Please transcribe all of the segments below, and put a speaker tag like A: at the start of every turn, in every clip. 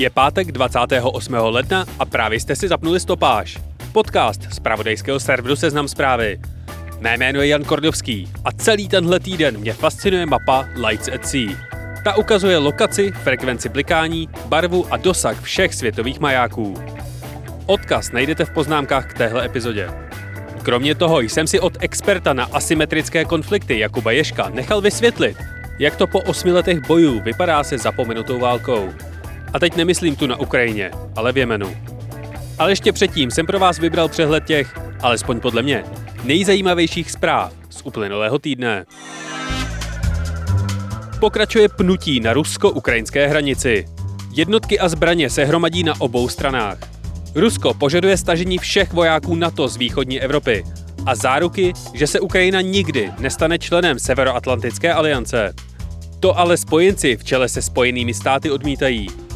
A: Je pátek 28. ledna a právě jste si zapnuli stopáž. Podcast z pravodejského serveru Seznam zprávy. Mé jméno je Jan Kordovský a celý tenhle týden mě fascinuje mapa Lights at Sea. Ta ukazuje lokaci, frekvenci blikání, barvu a dosah všech světových majáků. Odkaz najdete v poznámkách k téhle epizodě. Kromě toho jsem si od experta na asymetrické konflikty Jakuba Ješka nechal vysvětlit, jak to po osmi letech bojů vypadá se zapomenutou válkou. A teď nemyslím tu na Ukrajině, ale v Jemenu. Ale ještě předtím jsem pro vás vybral přehled těch, alespoň podle mě, nejzajímavějších zpráv z uplynulého týdne. Pokračuje pnutí na rusko-ukrajinské hranici. Jednotky a zbraně se hromadí na obou stranách. Rusko požaduje stažení všech vojáků NATO z východní Evropy a záruky, že se Ukrajina nikdy nestane členem Severoatlantické aliance. To ale spojenci v čele se spojenými státy odmítají.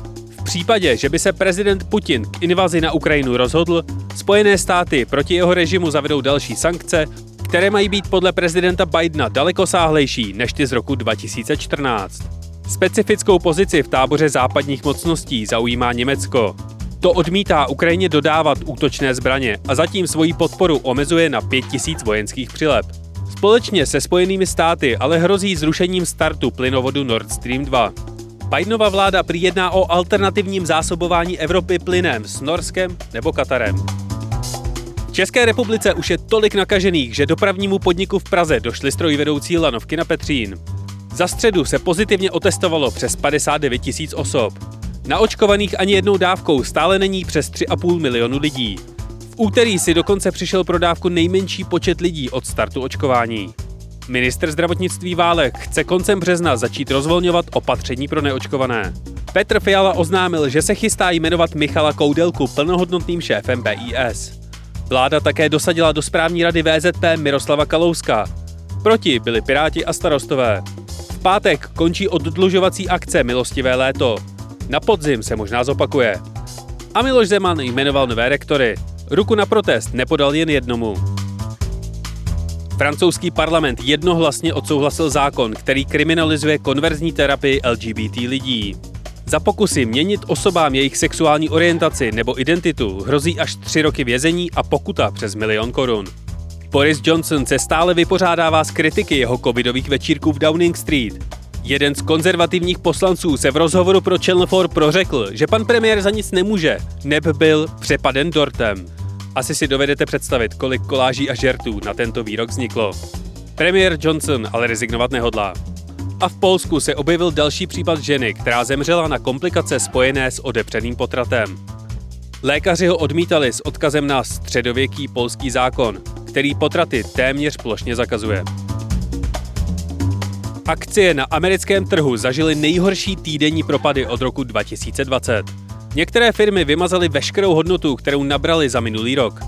A: V případě, že by se prezident Putin k invazi na Ukrajinu rozhodl, Spojené státy proti jeho režimu zavedou další sankce, které mají být podle prezidenta Bidena daleko sáhlejší než ty z roku 2014. Specifickou pozici v táboře západních mocností zaujímá Německo. To odmítá Ukrajině dodávat útočné zbraně a zatím svoji podporu omezuje na 5000 vojenských přilep. Společně se Spojenými státy ale hrozí zrušením startu plynovodu Nord Stream 2. Bidenova vláda prý jedná o alternativním zásobování Evropy plynem s Norskem nebo Katarem. V České republice už je tolik nakažených, že dopravnímu podniku v Praze došly strojvedoucí lanovky na Petřín. Za středu se pozitivně otestovalo přes 59 tisíc osob. Naočkovaných ani jednou dávkou stále není přes 3,5 milionu lidí. V úterý si dokonce přišel pro dávku nejmenší počet lidí od startu očkování. Minister zdravotnictví Válek chce koncem března začít rozvolňovat opatření pro neočkované. Petr Fiala oznámil, že se chystá jmenovat Michala Koudelku plnohodnotným šéfem BIS. Vláda také dosadila do správní rady VZP Miroslava Kalouska. Proti byli Piráti a starostové. V pátek končí oddlužovací akce Milostivé léto. Na podzim se možná zopakuje. A Miloš Zeman jmenoval nové rektory. Ruku na protest nepodal jen jednomu. Francouzský parlament jednohlasně odsouhlasil zákon, který kriminalizuje konverzní terapii LGBT lidí. Za pokusy měnit osobám jejich sexuální orientaci nebo identitu hrozí až tři roky vězení a pokuta přes milion korun. Boris Johnson se stále vypořádává z kritiky jeho covidových večírků v Downing Street. Jeden z konzervativních poslanců se v rozhovoru pro Channel 4 prořekl, že pan premiér za nic nemůže, neb byl přepaden dortem. Asi si dovedete představit, kolik koláží a žertů na tento výrok vzniklo. Premiér Johnson ale rezignovat nehodlá. A v Polsku se objevil další případ ženy, která zemřela na komplikace spojené s odepřeným potratem. Lékaři ho odmítali s odkazem na středověký polský zákon, který potraty téměř plošně zakazuje. Akcie na americkém trhu zažily nejhorší týdenní propady od roku 2020. Některé firmy vymazaly veškerou hodnotu, kterou nabrali za minulý rok.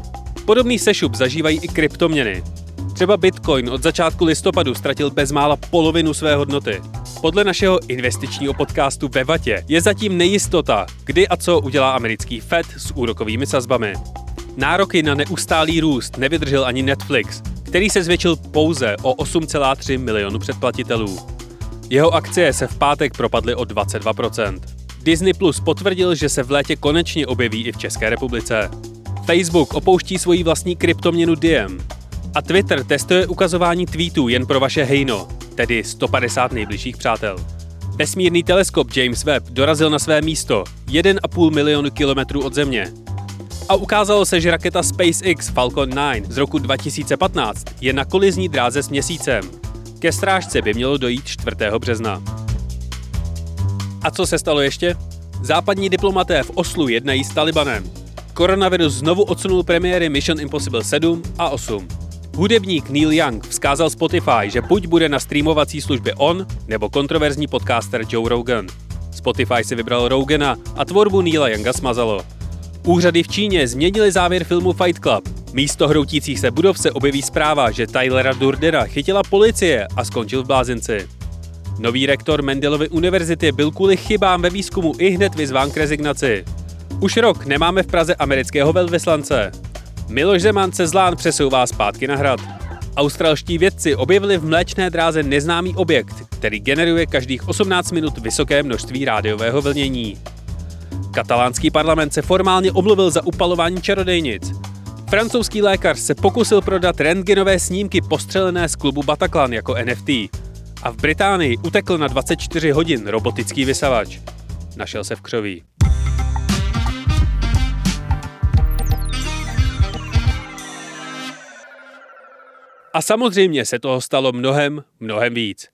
A: Podobný sešup zažívají i kryptoměny. Třeba Bitcoin od začátku listopadu ztratil bezmála polovinu své hodnoty. Podle našeho investičního podcastu ve Vatě je zatím nejistota, kdy a co udělá americký Fed s úrokovými sazbami. Nároky na neustálý růst nevydržel ani Netflix, který se zvětšil pouze o 8,3 milionu předplatitelů. Jeho akcie se v pátek propadly o 22%. Disney Plus potvrdil, že se v létě konečně objeví i v České republice. Facebook opouští svoji vlastní kryptoměnu Diem. A Twitter testuje ukazování tweetů jen pro vaše hejno, tedy 150 nejbližších přátel. Vesmírný teleskop James Webb dorazil na své místo 1,5 milionu kilometrů od Země. A ukázalo se, že raketa SpaceX Falcon 9 z roku 2015 je na kolizní dráze s měsícem. Ke strážce by mělo dojít 4. března. A co se stalo ještě? Západní diplomaté v Oslu jednají s Talibanem. Koronavirus znovu odsunul premiéry Mission Impossible 7 a 8. Hudebník Neil Young vzkázal Spotify, že buď bude na streamovací službě on, nebo kontroverzní podcaster Joe Rogan. Spotify si vybral Rogana a tvorbu Neila Younga smazalo. Úřady v Číně změnili závěr filmu Fight Club. Místo hroutících se budov se objeví zpráva, že Tylera Durdera chytila policie a skončil v blázinci. Nový rektor Mendelovy univerzity byl kvůli chybám ve výzkumu i hned vyzván k rezignaci. Už rok nemáme v Praze amerického velvyslance. Miloš Zeman se zlán přesouvá zpátky na hrad. Australští vědci objevili v mléčné dráze neznámý objekt, který generuje každých 18 minut vysoké množství rádiového vlnění. Katalánský parlament se formálně omluvil za upalování čarodejnic. Francouzský lékař se pokusil prodat rentgenové snímky postřelené z klubu Bataclan jako NFT. A v Británii utekl na 24 hodin robotický vysavač. Našel se v křoví. A samozřejmě se toho stalo mnohem, mnohem víc.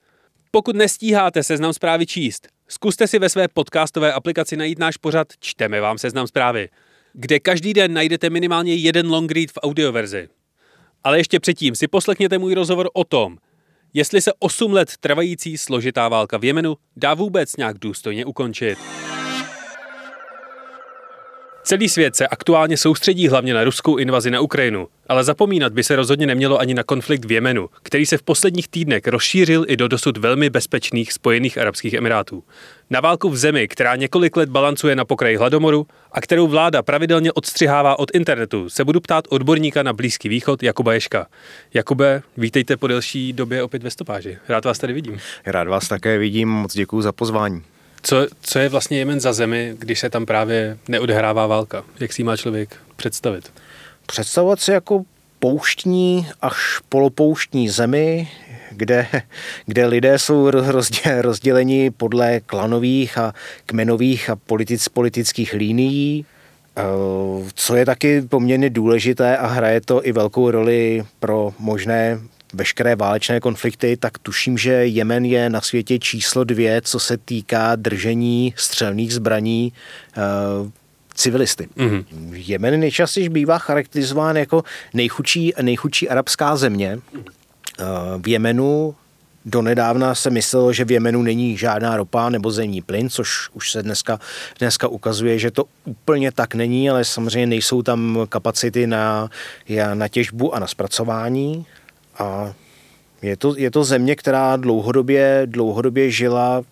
A: Pokud nestíháte seznam zprávy číst, zkuste si ve své podcastové aplikaci najít náš pořad Čteme vám seznam zprávy, kde každý den najdete minimálně jeden long read v audioverzi. Ale ještě předtím si poslechněte můj rozhovor o tom, jestli se 8 let trvající složitá válka v Jemenu dá vůbec nějak důstojně ukončit. Celý svět se aktuálně soustředí hlavně na ruskou invazi na Ukrajinu, ale zapomínat by se rozhodně nemělo ani na konflikt v Jemenu, který se v posledních týdnech rozšířil i do dosud velmi bezpečných Spojených Arabských Emirátů. Na válku v zemi, která několik let balancuje na pokraji hladomoru a kterou vláda pravidelně odstřihává od internetu, se budu ptát odborníka na Blízký východ Jakuba Ješka. Jakube, vítejte po delší době opět ve stopáži. Rád vás tady vidím.
B: Rád vás také vidím, moc děkuji za pozvání.
A: Co, co je vlastně Jemen za zemi, když se tam právě neodehrává válka? Jak si má člověk představit?
B: Představovat si jako pouštní až polopouštní zemi, kde, kde lidé jsou rozděleni podle klanových a kmenových a politic, politických linií, eh, co je taky poměrně důležité a hraje to i velkou roli pro možné veškeré válečné konflikty, tak tuším, že Jemen je na světě číslo dvě, co se týká držení střelných zbraní uh, civilisty. Mm-hmm. Jemen nejčastěji bývá charakterizován jako nejchudší, nejchudší arabská země. Uh, v Jemenu Donedávna se myslelo, že v Jemenu není žádná ropa nebo zemní plyn, což už se dneska, dneska ukazuje, že to úplně tak není, ale samozřejmě nejsou tam kapacity na, na těžbu a na zpracování. A je to, je to země, která dlouhodobě, dlouhodobě žila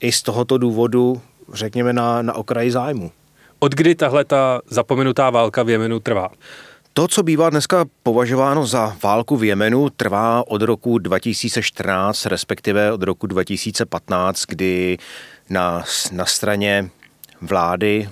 B: i z tohoto důvodu, řekněme, na, na okraji zájmu.
A: Od kdy tahle ta zapomenutá válka v Jemenu trvá?
B: To, co bývá dneska považováno za válku v Jemenu, trvá od roku 2014, respektive od roku 2015, kdy na, na straně vlády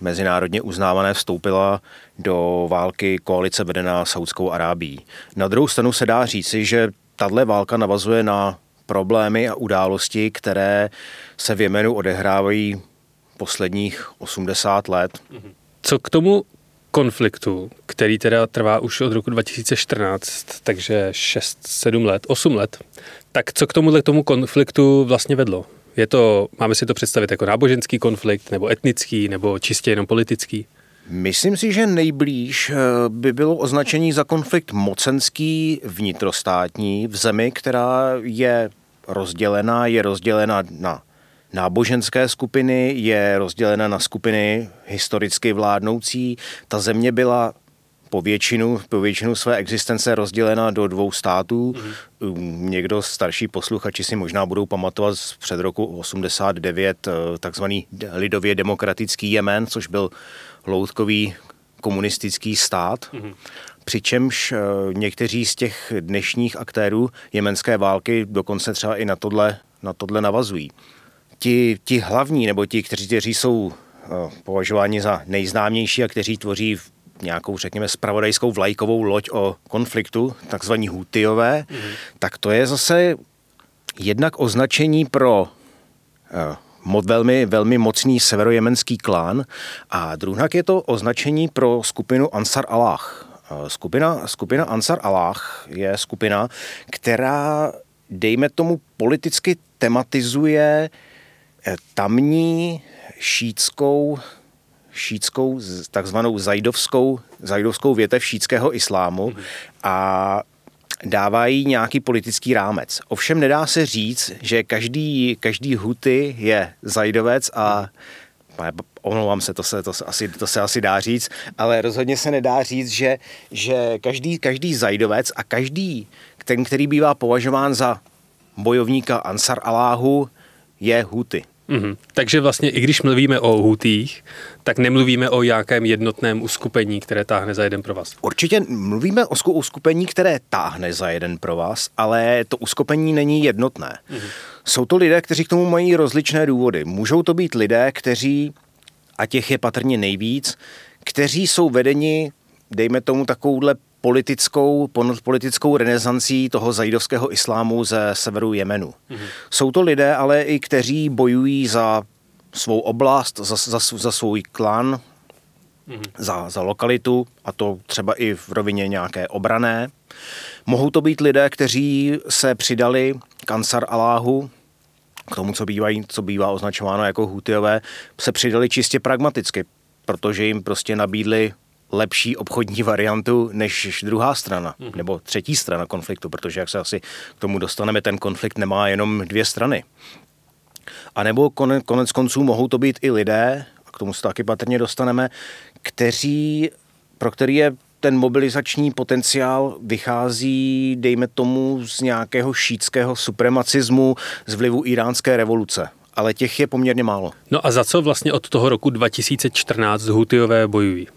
B: mezinárodně uznávané vstoupila do války koalice vedená Saudskou Arábí. Na druhou stranu se dá říci, že tahle válka navazuje na problémy a události, které se v Jemenu odehrávají posledních 80 let.
A: Co k tomu konfliktu, který teda trvá už od roku 2014, takže 6-7 let, 8 let, tak co k tomuhle tomu konfliktu vlastně vedlo? Je to, máme si to představit jako náboženský konflikt, nebo etnický, nebo čistě jenom politický?
B: Myslím si, že nejblíž eh, by bylo označení za konflikt mocenský vnitrostátní v zemi, která je rozdělena, je rozdělena na náboženské skupiny, je rozdělena na skupiny historicky vládnoucí. Ta země byla po většinu, po většinu své existence rozdělena do dvou států. Mm-hmm. Někdo starší posluchači si možná budou pamatovat z před roku 89 eh, takzvaný lidově demokratický Jemen, což byl loutkový komunistický stát. Mm-hmm. Přičemž eh, někteří z těch dnešních aktérů jemenské války dokonce třeba i na tohle, na tohle navazují. Ti, ti hlavní, nebo ti, kteří, kteří jsou eh, považováni za nejznámější a kteří tvoří nějakou, řekněme, spravodajskou vlajkovou loď o konfliktu, takzvaní Hutiové, mm-hmm. tak to je zase jednak označení pro uh, velmi, velmi mocný severojemenský klán a druhak je to označení pro skupinu Ansar Allah. Uh, skupina, skupina Ansar Allah je skupina, která, dejme tomu, politicky tematizuje eh, tamní šítskou šítskou, takzvanou zajdovskou, zajdovskou větev šítského islámu mm-hmm. a dávají nějaký politický rámec. Ovšem nedá se říct, že každý, každý huty je zajdovec a omlouvám se, to se, to, se asi, to se asi dá říct, ale rozhodně se nedá říct, že, že každý, každý zajdovec a každý, ten, který bývá považován za bojovníka Ansar Aláhu, je huty.
A: Mm-hmm. Takže vlastně i když mluvíme o hutých, tak nemluvíme o nějakém jednotném uskupení, které táhne za jeden pro vás.
B: Určitě mluvíme o uskupení, které táhne za jeden pro vás, ale to uskupení není jednotné. Mm-hmm. Jsou to lidé, kteří k tomu mají rozličné důvody. Můžou to být lidé, kteří a těch je patrně nejvíc, kteří jsou vedeni, dejme tomu takovouhle politickou, politickou renesancí toho zajdovského islámu ze severu Jemenu. Mm-hmm. Jsou to lidé ale i kteří bojují za svou oblast, za, za, za svůj klan, mm-hmm. za, za lokalitu, a to třeba i v rovině nějaké obrané. Mohou to být lidé, kteří se přidali k Ansar Aláhu, k tomu, co, bývají, co bývá označováno jako Hutiové, se přidali čistě pragmaticky, protože jim prostě nabídli lepší obchodní variantu než druhá strana, mm. nebo třetí strana konfliktu, protože jak se asi k tomu dostaneme, ten konflikt nemá jenom dvě strany. A nebo konec, konec konců mohou to být i lidé, a k tomu se taky patrně dostaneme, kteří, pro který je ten mobilizační potenciál vychází, dejme tomu, z nějakého šítského supremacismu, z vlivu iránské revoluce. Ale těch je poměrně málo.
A: No a za co vlastně od toho roku 2014 Hutiové bojují?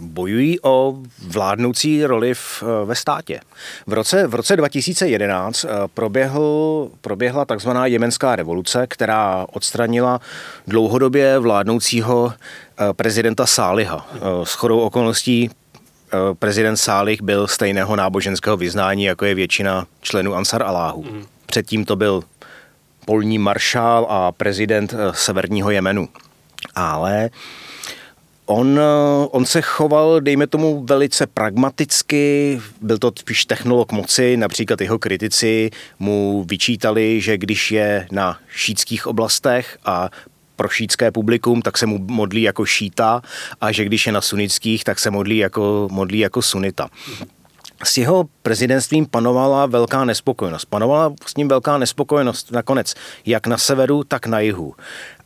B: Bojují o vládnoucí roli v, ve státě. V roce, v roce 2011 eh, proběhl, proběhla takzvaná jemenská revoluce, která odstranila dlouhodobě vládnoucího eh, prezidenta Sáliha. Eh, s chodou okolností prezident Sálih byl stejného náboženského vyznání, jako je většina členů Ansar Aláhu. Mhm. Předtím to byl polní maršál a prezident severního Jemenu. Ale On, eh, on se choval, dejme tomu, velice pragmaticky, byl to spíš technolog moci, například jeho kritici mu vyčítali, že když je na šítských oblastech a pro šítské publikum, tak se mu modlí jako šíta a že když je na sunnických, tak se modlí jako, modlí jako sunita. S jeho prezidentstvím panovala velká nespokojenost. Panovala s ním velká nespokojenost nakonec, jak na severu, tak na jihu.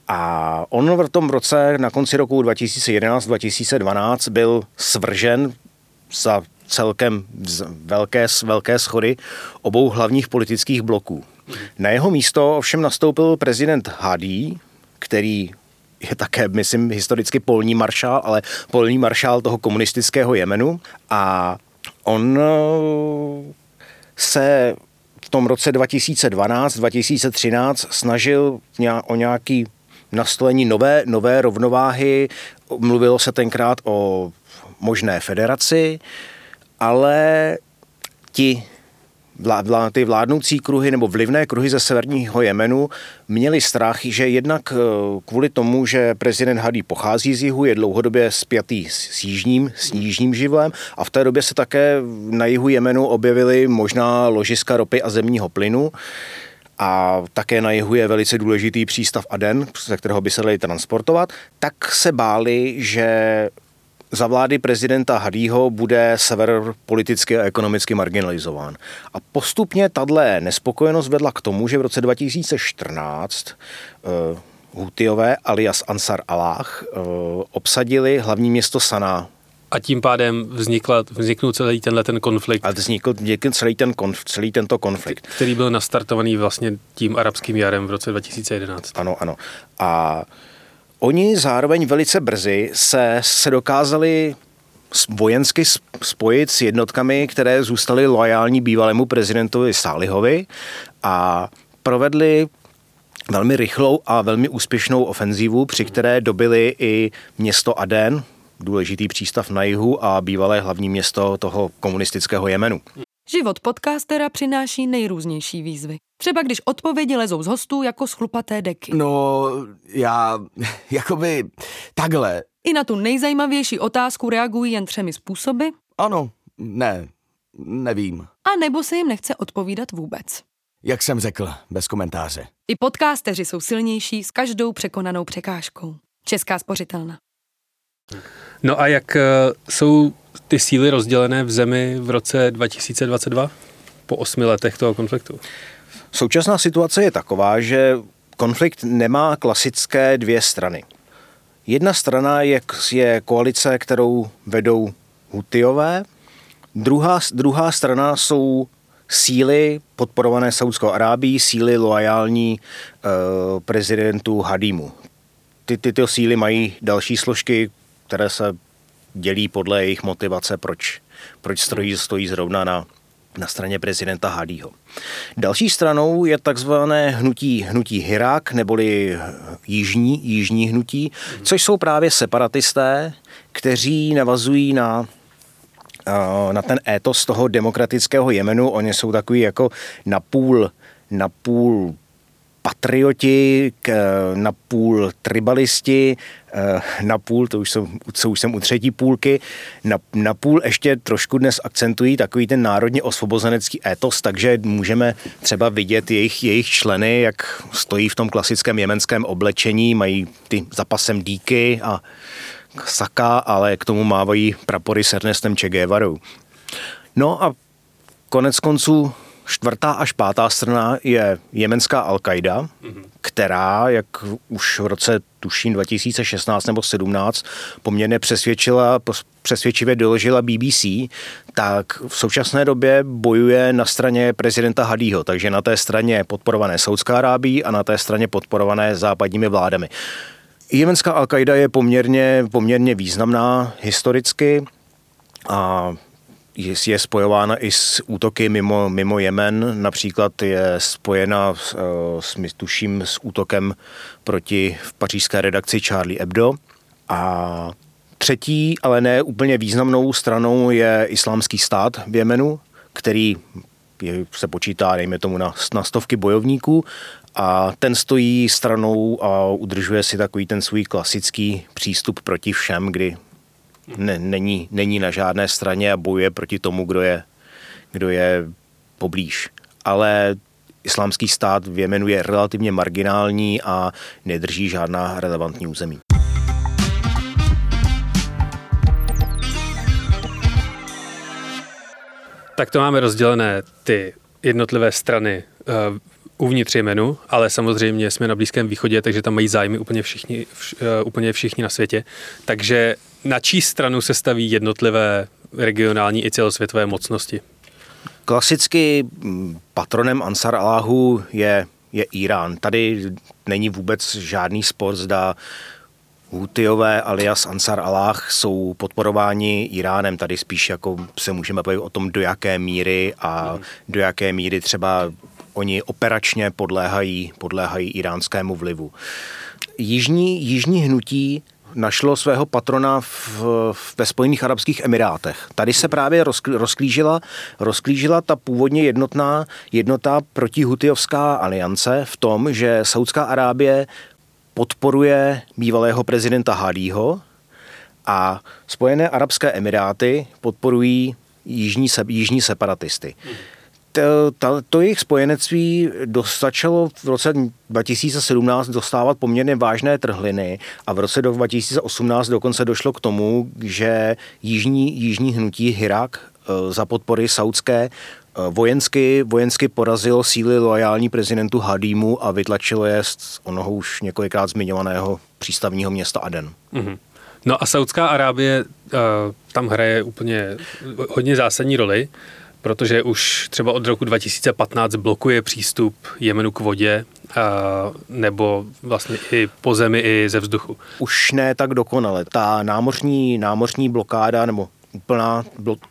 B: A on v tom roce na konci roku 2011-2012 byl svržen za celkem velké, velké schody obou hlavních politických bloků. Na jeho místo ovšem nastoupil prezident Hadi, který je také, myslím, historicky polní maršál, ale polní maršál toho komunistického Jemenu. A on eh, se v tom roce 2012-2013 snažil o nějaký nastolení nové, nové rovnováhy. Mluvilo se tenkrát o možné federaci, ale ti vlá, vlá, ty vládnoucí kruhy nebo vlivné kruhy ze severního Jemenu měli strach, že jednak eh, kvůli tomu, že prezident Hadi pochází z jihu, je dlouhodobě spjatý s jižním, s jižním živlem a v té době se také na jihu Jemenu objevily možná ložiska ropy a zemního plynu a také na jihu je velice důležitý přístav Aden, ze kterého by se dali transportovat, tak se báli, že za vlády prezidenta Hadího bude sever politicky a ekonomicky marginalizován. A postupně tato nespokojenost vedla k tomu, že v roce 2014 uh, Hutiové alias Ansar Allah uh, obsadili hlavní město Sana
A: a tím pádem vznikla, vzniknul celý tenhle ten konflikt.
B: A vznikl, celý, ten konf, celý tento konflikt.
A: Který byl nastartovaný vlastně tím arabským jarem v roce 2011.
B: Ano, ano. A oni zároveň velice brzy se, se dokázali vojensky spojit s jednotkami, které zůstaly loajální bývalému prezidentovi Sálihovi a provedli velmi rychlou a velmi úspěšnou ofenzívu, při které dobili i město Aden, důležitý přístav na jihu a bývalé hlavní město toho komunistického Jemenu.
C: Život podcastera přináší nejrůznější výzvy. Třeba když odpovědi lezou z hostů jako schlupaté deky.
D: No, já, jakoby, takhle.
C: I na tu nejzajímavější otázku reagují jen třemi způsoby.
D: Ano, ne, nevím.
C: A nebo se jim nechce odpovídat vůbec.
D: Jak jsem řekl, bez komentáře.
C: I podcasteři jsou silnější s každou překonanou překážkou. Česká spořitelna.
A: No a jak eh, jsou ty síly rozdělené v zemi v roce 2022 po osmi letech toho konfliktu?
B: Současná situace je taková, že konflikt nemá klasické dvě strany. Jedna strana je, je koalice, kterou vedou Hutiové, druhá, druhá strana jsou síly podporované Saudskou Arábií, síly loajální e, prezidentu Hadimu. Ty, tyto síly mají další složky, které se dělí podle jejich motivace, proč, proč stojí, stojí zrovna na, na straně prezidenta Hadího. Další stranou je takzvané hnutí, hnutí Hirak, neboli jižní, jižní hnutí, což jsou právě separatisté, kteří navazují na na ten étos toho demokratického Jemenu. Oni jsou takový jako napůl, napůl patrioti, na půl tribalisti, eh, na půl, to už jsem, co už jsem u třetí půlky, na, na půl ještě trošku dnes akcentují takový ten národně osvobozenecký étos, takže můžeme třeba vidět jejich, jejich členy, jak stojí v tom klasickém jemenském oblečení, mají ty zapasem díky a saka, ale k tomu mávají prapory s Ernestem Che Guevarou. No a konec konců čtvrtá až pátá strana je jemenská Al-Qaida, mm-hmm. která, jak už v roce tuším 2016 nebo 17 poměrně přesvědčila, přesvědčivě doložila BBC, tak v současné době bojuje na straně prezidenta Hadího, takže na té straně podporované Saudská Arábí a na té straně podporované západními vládami. Jemenská Al-Qaida je poměrně, poměrně významná historicky a je, spojována i s útoky mimo, mimo Jemen. Například je spojena s, s, tuším, s útokem proti v pařížské redakci Charlie Hebdo. A třetí, ale ne úplně významnou stranou je islámský stát v Jemenu, který je, se počítá, dejme tomu, na, na stovky bojovníků a ten stojí stranou a udržuje si takový ten svůj klasický přístup proti všem, kdy ne, není, není na žádné straně a bojuje proti tomu, kdo je, kdo je poblíž. Ale islámský stát v Jemenu je relativně marginální a nedrží žádná relevantní území.
A: Tak to máme rozdělené ty jednotlivé strany uh, uvnitř Jemenu, ale samozřejmě jsme na Blízkém východě, takže tam mají zájmy úplně všichni, vš, uh, úplně všichni na světě. Takže na čí stranu se staví jednotlivé regionální i celosvětové mocnosti?
B: Klasicky mm, patronem Ansar Allahu je, je Irán. Tady není vůbec žádný spor, zda Hutiové alias Ansar Allah jsou podporováni Iránem. Tady spíš jako se můžeme bavit o tom, do jaké míry a do jaké míry třeba oni operačně podléhají, podléhají iránskému vlivu. Jižní, jižní hnutí našlo svého patrona v, v, ve Spojených Arabských Emirátech. Tady se právě rozklížila, rozklížila ta původně jednotná jednota protihutiovská aliance v tom, že Saudská Arábie podporuje bývalého prezidenta Hadího a Spojené Arabské Emiráty podporují jižní, se, jižní separatisty. Hmm to, to jejich spojenectví začalo v roce 2017 dostávat poměrně vážné trhliny a v roce 2018 dokonce došlo k tomu, že jižní, jižní hnutí Hirak eh, za podpory saudské eh, vojensky, vojensky porazilo síly loajální prezidentu Hadímu a vytlačilo je z onoho už několikrát zmiňovaného přístavního města Aden. Mm-hmm.
A: No a Saudská Arábie uh, tam hraje úplně hodně zásadní roli protože už třeba od roku 2015 blokuje přístup Jemenu k vodě nebo vlastně i po zemi, i ze vzduchu.
B: Už ne tak dokonale. Ta námořní, námořní blokáda nebo úplná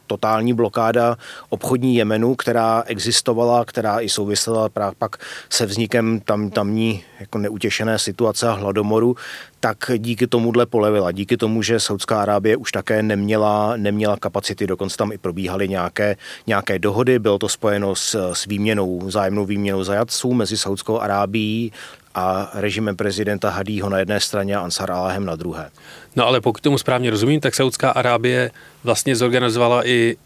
B: totální blokáda obchodní Jemenu, která existovala, která i souvisela právě pak se vznikem tam, tamní jako neutěšené situace a hladomoru, tak díky tomuhle polevila. Díky tomu, že Saudská Arábie už také neměla, neměla kapacity, dokonce tam i probíhaly nějaké, nějaké dohody, bylo to spojeno s, s výměnou, zájemnou výměnou zajatců mezi Saudskou Arábií a režimem prezidenta Hadího na jedné straně a Ansar Allahem na druhé.
A: No ale pokud tomu správně rozumím, tak Saudská Arábie vlastně zorganizovala i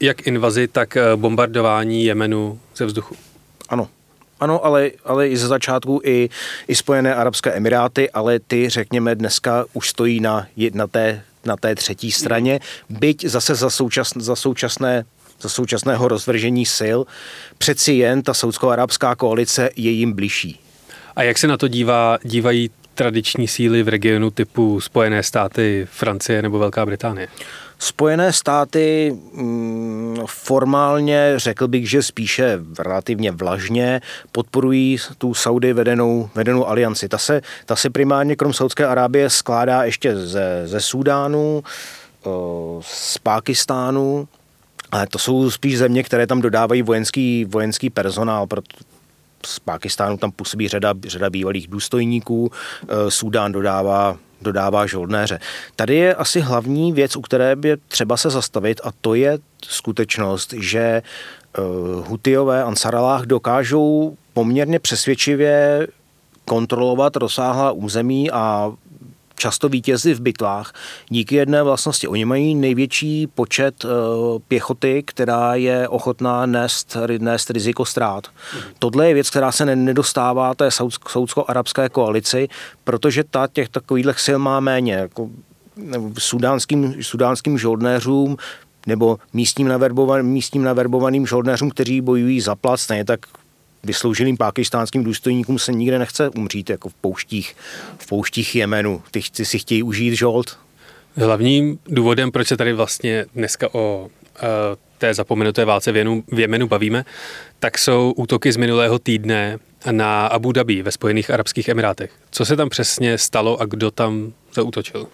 A: jak invazi, tak eh, bombardování Jemenu ze vzduchu.
B: Ano, ano, ale, ale i ze začátku i, i Spojené Arabské Emiráty, ale ty, řekněme, dneska už stojí na, na, té, na té třetí straně, byť zase za, součas, za současné za současného rozvržení sil, přeci jen ta saudsko-arabská koalice je jim blížší.
A: A jak se na to dívá, dívají tradiční síly v regionu typu Spojené státy, Francie nebo Velká Británie?
B: Spojené státy mm, formálně řekl bych, že spíše relativně vlažně podporují tu Saudy vedenou, vedenou alianci. Ta se, ta se primárně krom Saudské Arábie skládá ještě ze, ze Súdánu, z Pákistánu Ale to jsou spíš země, které tam dodávají vojenský, vojenský personál, proto z Pákistánu tam působí řada, řada bývalých důstojníků, eh, Súdán dodává dodává žoldnéře. Tady je asi hlavní věc, u které by třeba se zastavit a to je skutečnost, že uh, Hutiové Ansaralách dokážou poměrně přesvědčivě kontrolovat rozsáhlá území a často vítězi v bitvách díky jedné vlastnosti. Oni mají největší počet uh, pěchoty, která je ochotná nést, nést riziko ztrát. Mm. Tohle je věc, která se nedostává té saudsko-arabské koalici, protože ta těch takových sil má méně. Jako sudánským, sudánským žoldnéřům nebo místním, naverbovaným, místním naverbovaným žoldnéřům, kteří bojují za plat, stejně tak vysloužilým pákistánským důstojníkům se nikde nechce umřít, jako v pouštích, v pouštích Jemenu. Ty, ty si chtějí užít žolt.
A: Hlavním důvodem, proč se tady vlastně dneska o uh, té zapomenuté válce v, v Jemenu bavíme, tak jsou útoky z minulého týdne na Abu Dhabi ve Spojených Arabských Emirátech. Co se tam přesně stalo a kdo tam zautočil?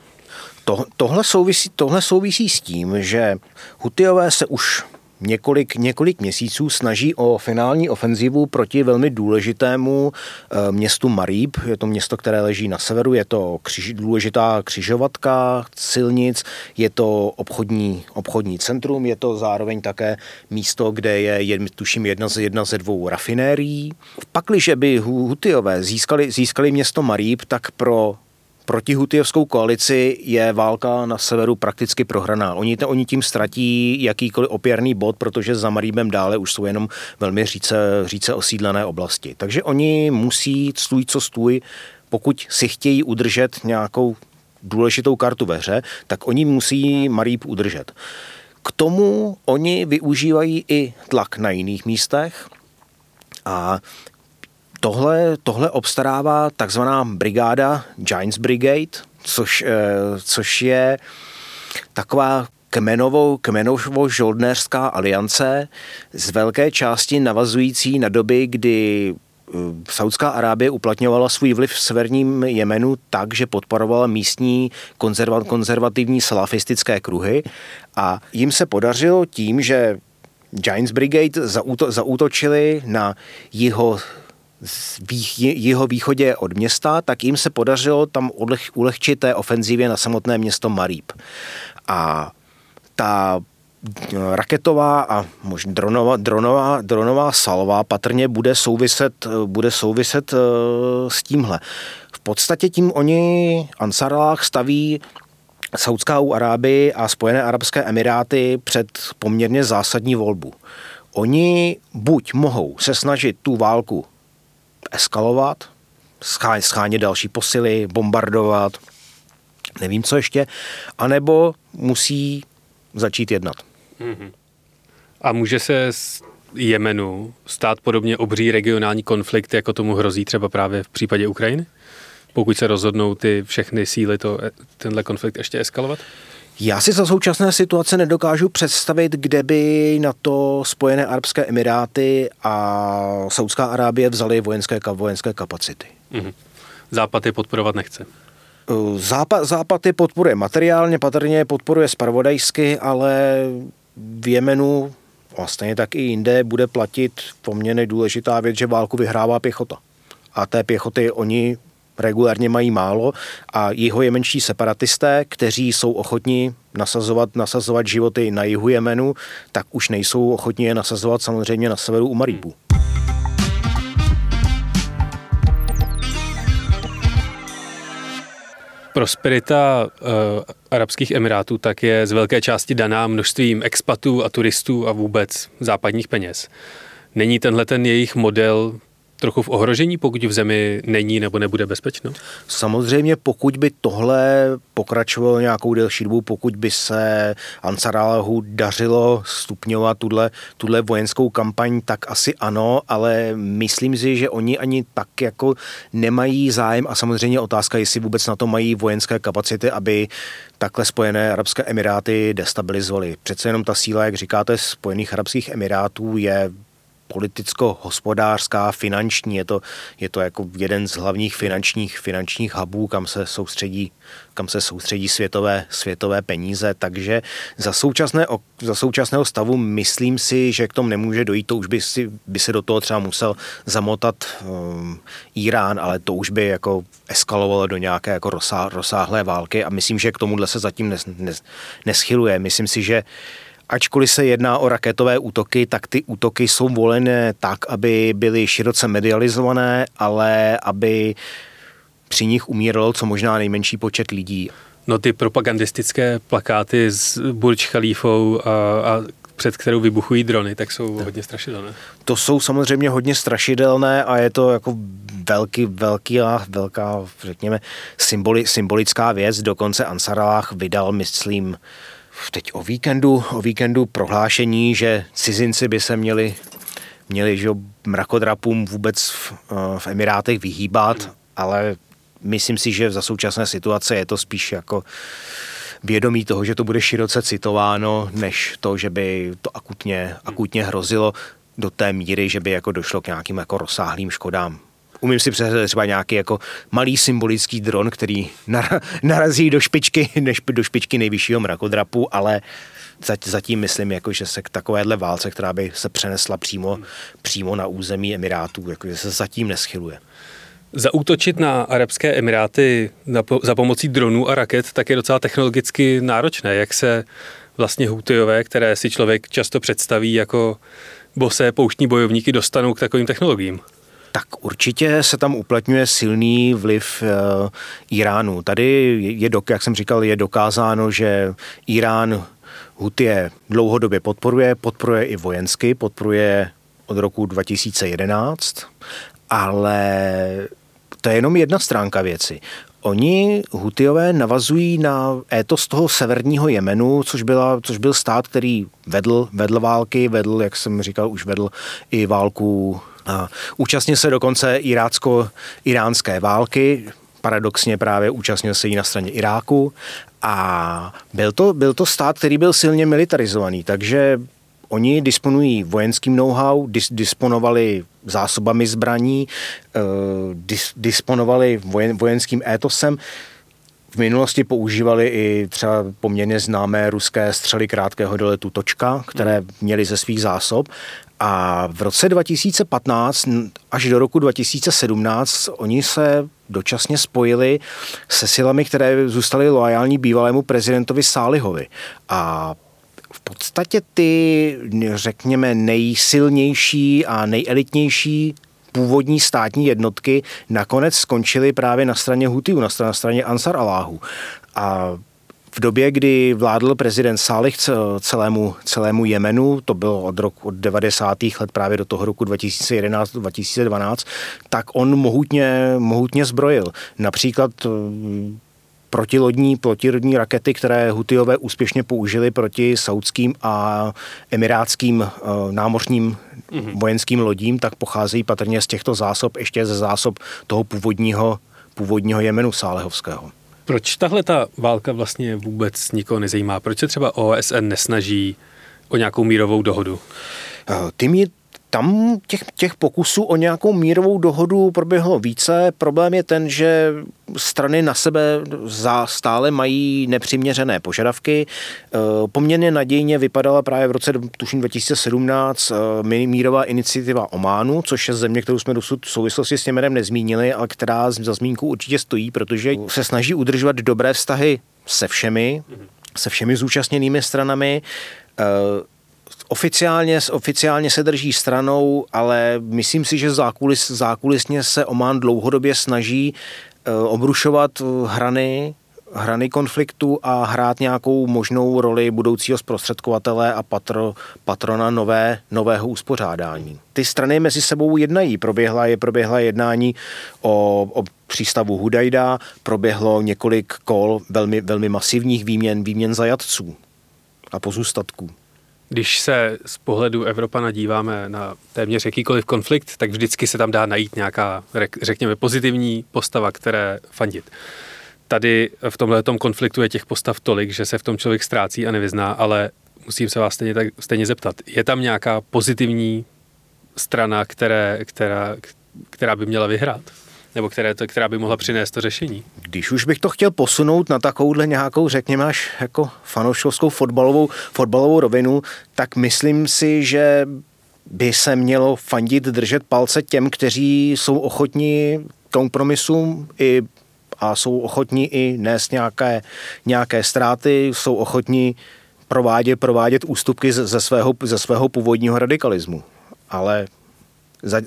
B: To, tohle, souvisí, tohle souvisí s tím, že Hutiové se už několik, několik měsíců snaží o finální ofenzivu proti velmi důležitému eh, městu Marib. Je to město, které leží na severu, je to křiž, důležitá křižovatka silnic, je to obchodní, obchodní centrum, je to zároveň také místo, kde je, tuším, jedna z, jedna ze dvou rafinérií. Pakliže by Hutiové získali, získali město Marib, tak pro protihutijovskou koalici je válka na severu prakticky prohraná. Oni, oni tím ztratí jakýkoliv opěrný bod, protože za Maríbem dále už jsou jenom velmi říce, říce osídlené oblasti. Takže oni musí stůj co stůj, pokud si chtějí udržet nějakou důležitou kartu ve hře, tak oni musí Maríb udržet. K tomu oni využívají i tlak na jiných místech a Tohle, tohle obstarává takzvaná brigáda Giants Brigade, což, eh, což je taková kmenovou, kmenovou žoldnéřská aliance z velké části navazující na doby, kdy eh, Saudská Arábie uplatňovala svůj vliv v severním Jemenu tak, že podporovala místní konzerva, konzervativní salafistické kruhy. A jim se podařilo tím, že Giants Brigade zaúto, zaútočili na jeho jeho východě od města, tak jim se podařilo tam ulehčit té ofenzivě na samotné město Marib. A ta eh, raketová a možná dronová, dronová, dronová salva patrně bude souviset, bude souviset uh, s tímhle. V podstatě tím oni Ansaralách staví Saudskou Arábii a Spojené Arabské Emiráty před poměrně zásadní volbu. Oni buď mohou se snažit tu válku eskalovat, schánět další posily, bombardovat, nevím co ještě, anebo musí začít jednat. Mm-hmm.
A: A může se z Jemenu stát podobně obří regionální konflikt, jako tomu hrozí třeba právě v případě Ukrajiny? Pokud se rozhodnou ty všechny síly to, tenhle konflikt ještě eskalovat?
B: Já si za současné situace nedokážu představit, kde by na to Spojené Arabské Emiráty a Saudská Arábie vzali vojenské, vojenské kapacity. Mm-hmm.
A: Západ je podporovat nechce.
B: Uh, západ, západ je podporuje materiálně, patrně je podporuje spravodajsky, ale v Jemenu vlastně tak i jinde bude platit poměrně důležitá věc, že válku vyhrává pěchota. A té pěchoty oni regulárně mají málo a jeho jemenští separatisté, kteří jsou ochotní nasazovat, nasazovat životy na jihu Jemenu, tak už nejsou ochotní je nasazovat samozřejmě na severu u Maribu.
A: Prosperita uh, Arabských Emirátů tak je z velké části daná množstvím expatů a turistů a vůbec západních peněz. Není tenhle ten jejich model trochu v ohrožení, pokud v zemi není nebo nebude bezpečno?
B: Samozřejmě, pokud by tohle pokračovalo nějakou delší dobu, pokud by se Ansaráhu dařilo stupňovat tuhle, tuhle vojenskou kampaň, tak asi ano, ale myslím si, že oni ani tak jako nemají zájem a samozřejmě otázka, jestli vůbec na to mají vojenské kapacity, aby takhle Spojené Arabské Emiráty destabilizovali. Přece jenom ta síla, jak říkáte, Spojených Arabských Emirátů je politicko-hospodářská, finanční, je to, je to jako jeden z hlavních finančních, finančních hubů, kam se soustředí, kam se soustředí světové, světové peníze, takže za, současné, za současného stavu myslím si, že k tomu nemůže dojít, to už by, si, by se do toho třeba musel zamotat um, Irán, ale to už by jako eskalovalo do nějaké jako rozsá, rozsáhlé války a myslím, že k tomuhle se zatím nes, nes, neschyluje. Myslím si, že Ačkoliv se jedná o raketové útoky, tak ty útoky jsou volené tak, aby byly široce medializované, ale aby při nich umíralo co možná nejmenší počet lidí.
A: No ty propagandistické plakáty s Burj Khalifou a, a před kterou vybuchují drony, tak jsou hodně strašidelné.
B: To jsou samozřejmě hodně strašidelné a je to jako velký, velký, velká, řekněme, symboli, symbolická věc. Dokonce Ansaralách vydal, myslím, teď o víkendu, o víkendu prohlášení, že cizinci by se měli, měli že mrakodrapům vůbec v, eh, v Emirátech vyhýbat, ale myslím si, že za současné situace je to spíš jako vědomí toho, že to bude široce citováno, než to, že by to akutně, akutně hrozilo do té míry, že by jako došlo k nějakým jako rozsáhlým škodám. Umím si představit třeba nějaký jako malý symbolický dron, který narazí do špičky, než do špičky nejvyššího mrakodrapu, ale zatím myslím, jako, že se k takovéhle válce, která by se přenesla přímo, přímo na území Emirátů, jako, že se zatím neschyluje.
A: Zaútočit na Arabské Emiráty za pomocí dronů a raket tak je docela technologicky náročné. Jak se vlastně Houthijové, které si člověk často představí jako bosé pouštní bojovníky, dostanou k takovým technologiím?
B: Tak určitě se tam uplatňuje silný vliv e, Iránu. Tady je, jak jsem říkal, je dokázáno, že Irán Hutie dlouhodobě podporuje, podporuje i vojensky, podporuje od roku 2011, ale to je jenom jedna stránka věci. Oni Hutiové navazují na étos toho severního Jemenu, což, byla, což byl stát, který vedl, vedl války, vedl, jak jsem říkal, už vedl i válku účastnil se dokonce irácko-iránské války, paradoxně právě účastnil se jí na straně Iráku. A byl to, byl to stát, který byl silně militarizovaný, takže oni disponují vojenským know-how, dis, disponovali zásobami zbraní, eh, dis, disponovali vojen, vojenským étosem, v minulosti používali i třeba poměrně známé ruské střely krátkého doletu Točka, které hmm. měly ze svých zásob a v roce 2015 až do roku 2017 oni se dočasně spojili se silami, které zůstaly loajální bývalému prezidentovi Sálihovi. A v podstatě ty, řekněme, nejsilnější a nejelitnější původní státní jednotky nakonec skončily právě na straně Hutiů, na straně Ansar Aláhu. A v době, kdy vládl prezident Salih celému, celému Jemenu, to bylo od roku od 90. let právě do toho roku 2011-2012, tak on mohutně, mohutně zbrojil. Například protilodní, protilodní rakety, které Hutiové úspěšně použili proti saudským a emirátským uh, námořním mm-hmm. vojenským lodím, tak pocházejí patrně z těchto zásob, ještě ze zásob toho původního, původního Jemenu Sálehovského.
A: Proč tahle ta válka vlastně vůbec nikoho nezajímá? Proč se třeba OSN nesnaží o nějakou mírovou dohodu?
B: Eh, ty tam těch, těch pokusů o nějakou mírovou dohodu proběhlo více. Problém je ten, že strany na sebe za stále mají nepřiměřené požadavky. E, poměrně nadějně vypadala právě v roce tuším 2017 e, mírová iniciativa Ománu, což je země, kterou jsme dosud v souvislosti s Němerem nezmínili, ale která za zmínku určitě stojí, protože se snaží udržovat dobré vztahy se všemi, se všemi zúčastněnými stranami. Oficiálně, oficiálně se drží stranou, ale myslím si, že zákulis, zákulisně se Oman dlouhodobě snaží eh, obrušovat eh, hrany hrany konfliktu a hrát nějakou možnou roli budoucího zprostředkovatele a patro, patrona nové, nového uspořádání. Ty strany mezi sebou jednají. Proběhla je proběhla jednání o, o přístavu Hudajda, proběhlo několik kol velmi, velmi masivních výměn, výměn zajatců a pozůstatků.
A: Když se z pohledu Evropa nadíváme na téměř jakýkoliv konflikt, tak vždycky se tam dá najít nějaká, řekněme, pozitivní postava, které fandit. Tady v tomhle konfliktu je těch postav tolik, že se v tom člověk ztrácí a nevyzná, ale musím se vás stejně, tak, stejně zeptat. Je tam nějaká pozitivní strana, které, která, která by měla vyhrát? Nebo které to, která by mohla přinést to řešení?
B: Když už bych to chtěl posunout na takovouhle nějakou, řekněme, až jako fanouškovskou fotbalovou, fotbalovou rovinu, tak myslím si, že by se mělo fandit, držet palce těm, kteří jsou ochotní kompromisům i a jsou ochotní i nést nějaké, nějaké ztráty, jsou ochotní provádět, provádět ústupky ze svého, ze svého původního radikalismu. Ale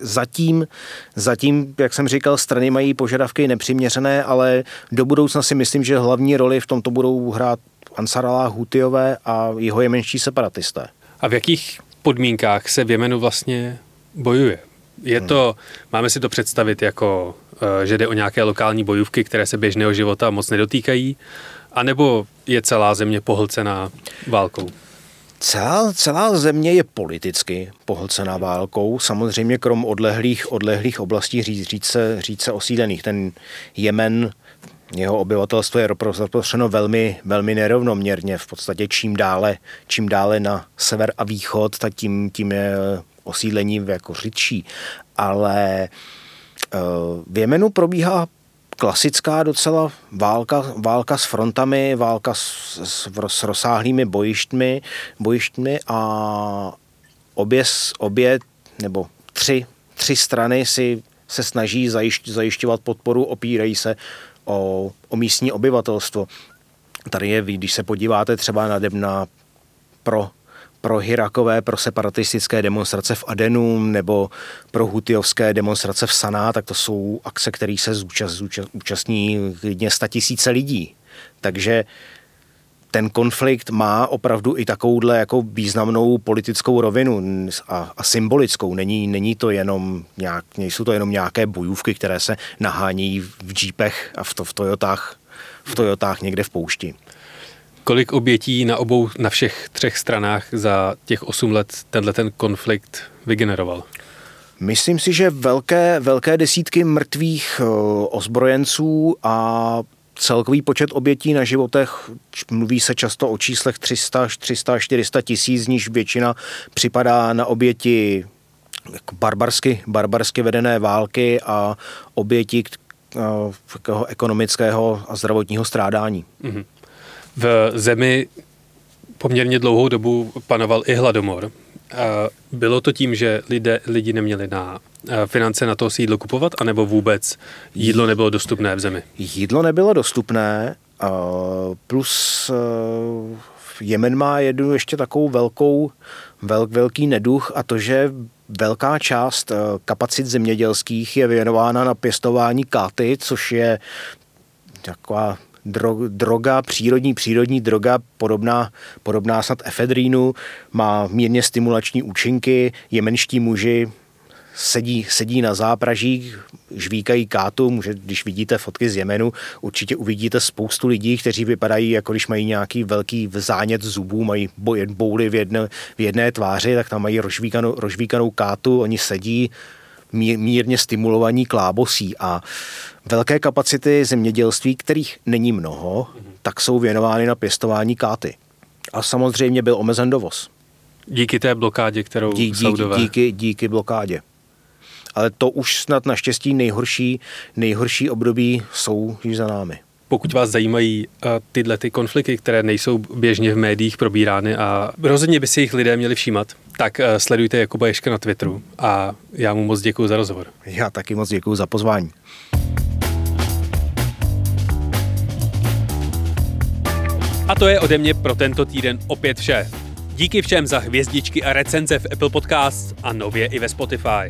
B: Zatím, zatím, jak jsem říkal, strany mají požadavky nepřiměřené, ale do budoucna si myslím, že hlavní roli v tomto budou hrát Ansaralá Hutiové a jeho jemenští separatisté.
A: A v jakých podmínkách se v Jemenu vlastně bojuje? Je to, hmm. máme si to představit jako, eh, že jde o nějaké lokální bojůvky, které se běžného života moc nedotýkají, anebo je celá země pohlcená válkou?
B: Celá, celá země je politicky pohlcená válkou, samozřejmě krom odlehlých, odlehlých oblastí říct, říct se osídlených. Ten Jemen, jeho obyvatelstvo je rozprostřeno velmi, velmi nerovnoměrně. V podstatě čím dále, čím dále na sever a východ, tak tím, tím je osídlení jako řidší. Ale eh, v Jemenu probíhá klasická docela válka, válka s frontami, válka s, s, s rozsáhlými bojištmi, bojištmi a obě, obě nebo tři, tři strany si se snaží zajišť, zajišťovat podporu, opírají se o, o místní obyvatelstvo. Tady je, když se podíváte třeba na, na pro pro Hirakové, pro separatistické demonstrace v Adenu nebo pro Hutiovské demonstrace v Saná, tak to jsou akce, které se zúčast, zúčast, účastní klidně tisíce lidí. Takže ten konflikt má opravdu i takovouhle jako významnou politickou rovinu a, a symbolickou. Není, není to jenom nějak, nejsou to jenom nějaké bojůvky, které se nahání v džípech a v, to, v Toyotách, v Toyotách někde v poušti.
A: Kolik obětí na obou, na všech třech stranách za těch osm let tenhle ten konflikt vygeneroval?
B: Myslím si, že velké, velké desítky mrtvých eh, ozbrojenců a celkový počet obětí na životech, mluví se často o číslech 300, 300, 400 tisíc, z níž většina připadá na oběti jako barbarsky, barbarsky vedené války a oběti uh, ekonomického a zdravotního strádání. Mm-hmm.
A: V zemi poměrně dlouhou dobu panoval i hladomor. Bylo to tím, že lidé, lidi neměli na finance na to sídlo kupovat, anebo vůbec jídlo nebylo dostupné v zemi?
B: Jídlo nebylo dostupné, plus Jemen má jednu ještě takovou velkou, vel, velký neduch a to, že velká část kapacit zemědělských je věnována na pěstování káty, což je taková dro, droga, přírodní, přírodní droga, podobná, podobná snad efedrínu, má mírně stimulační účinky, jemenští muži sedí, sedí na zápražích, žvíkají kátu, může, když vidíte fotky z Jemenu, určitě uvidíte spoustu lidí, kteří vypadají, jako když mají nějaký velký zánět zubů, mají bouly v jedné, v jedné tváři, tak tam mají rožvíkanou, rožvíkanou kátu, oni sedí, mírně stimulovaní klábosí a velké kapacity zemědělství, kterých není mnoho, tak jsou věnovány na pěstování káty. A samozřejmě byl omezen dovoz.
A: Díky té blokádě, kterou
B: Dí, díky,
A: Saudové...
B: díky, díky blokádě. Ale to už snad naštěstí nejhorší, nejhorší období jsou již za námi.
A: Pokud vás zajímají uh, tyhle ty konflikty, které nejsou běžně v médiích probírány a rozhodně by si jich lidé měli všímat, tak uh, sledujte Jakuba Ješka na Twitteru a já mu moc děkuji za rozhovor.
B: Já taky moc děkuji za pozvání.
A: A to je ode mě pro tento týden opět vše. Díky všem za hvězdičky a recenze v Apple Podcasts a nově i ve Spotify.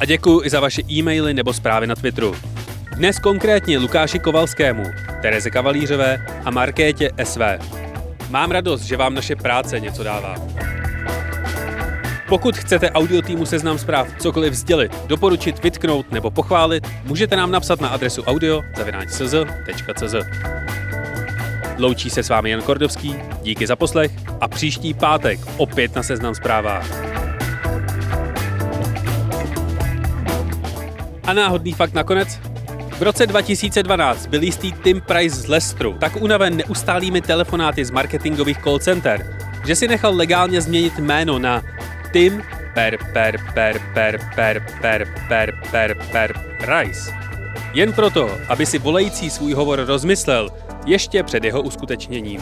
A: A děkuji i za vaše e-maily nebo zprávy na Twitteru. Dnes konkrétně Lukáši Kovalskému, Tereze Kavalířové a Markétě SV. Mám radost, že vám naše práce něco dává. Pokud chcete audio týmu Seznam zpráv cokoliv sdělit, doporučit, vytknout nebo pochválit, můžete nám napsat na adresu audio.cz.cz. Loučí se s vámi Jan Kordovský, díky za poslech a příští pátek opět na Seznam zprávách. A náhodný fakt nakonec? V roce 2012 byl jistý Tim Price z Lestru tak unaven neustálými telefonáty z marketingových call center, že si nechal legálně změnit jméno na Tim per per per per per per per per per Rice. Jen proto, aby si volající svůj hovor rozmyslel ještě před jeho uskutečněním.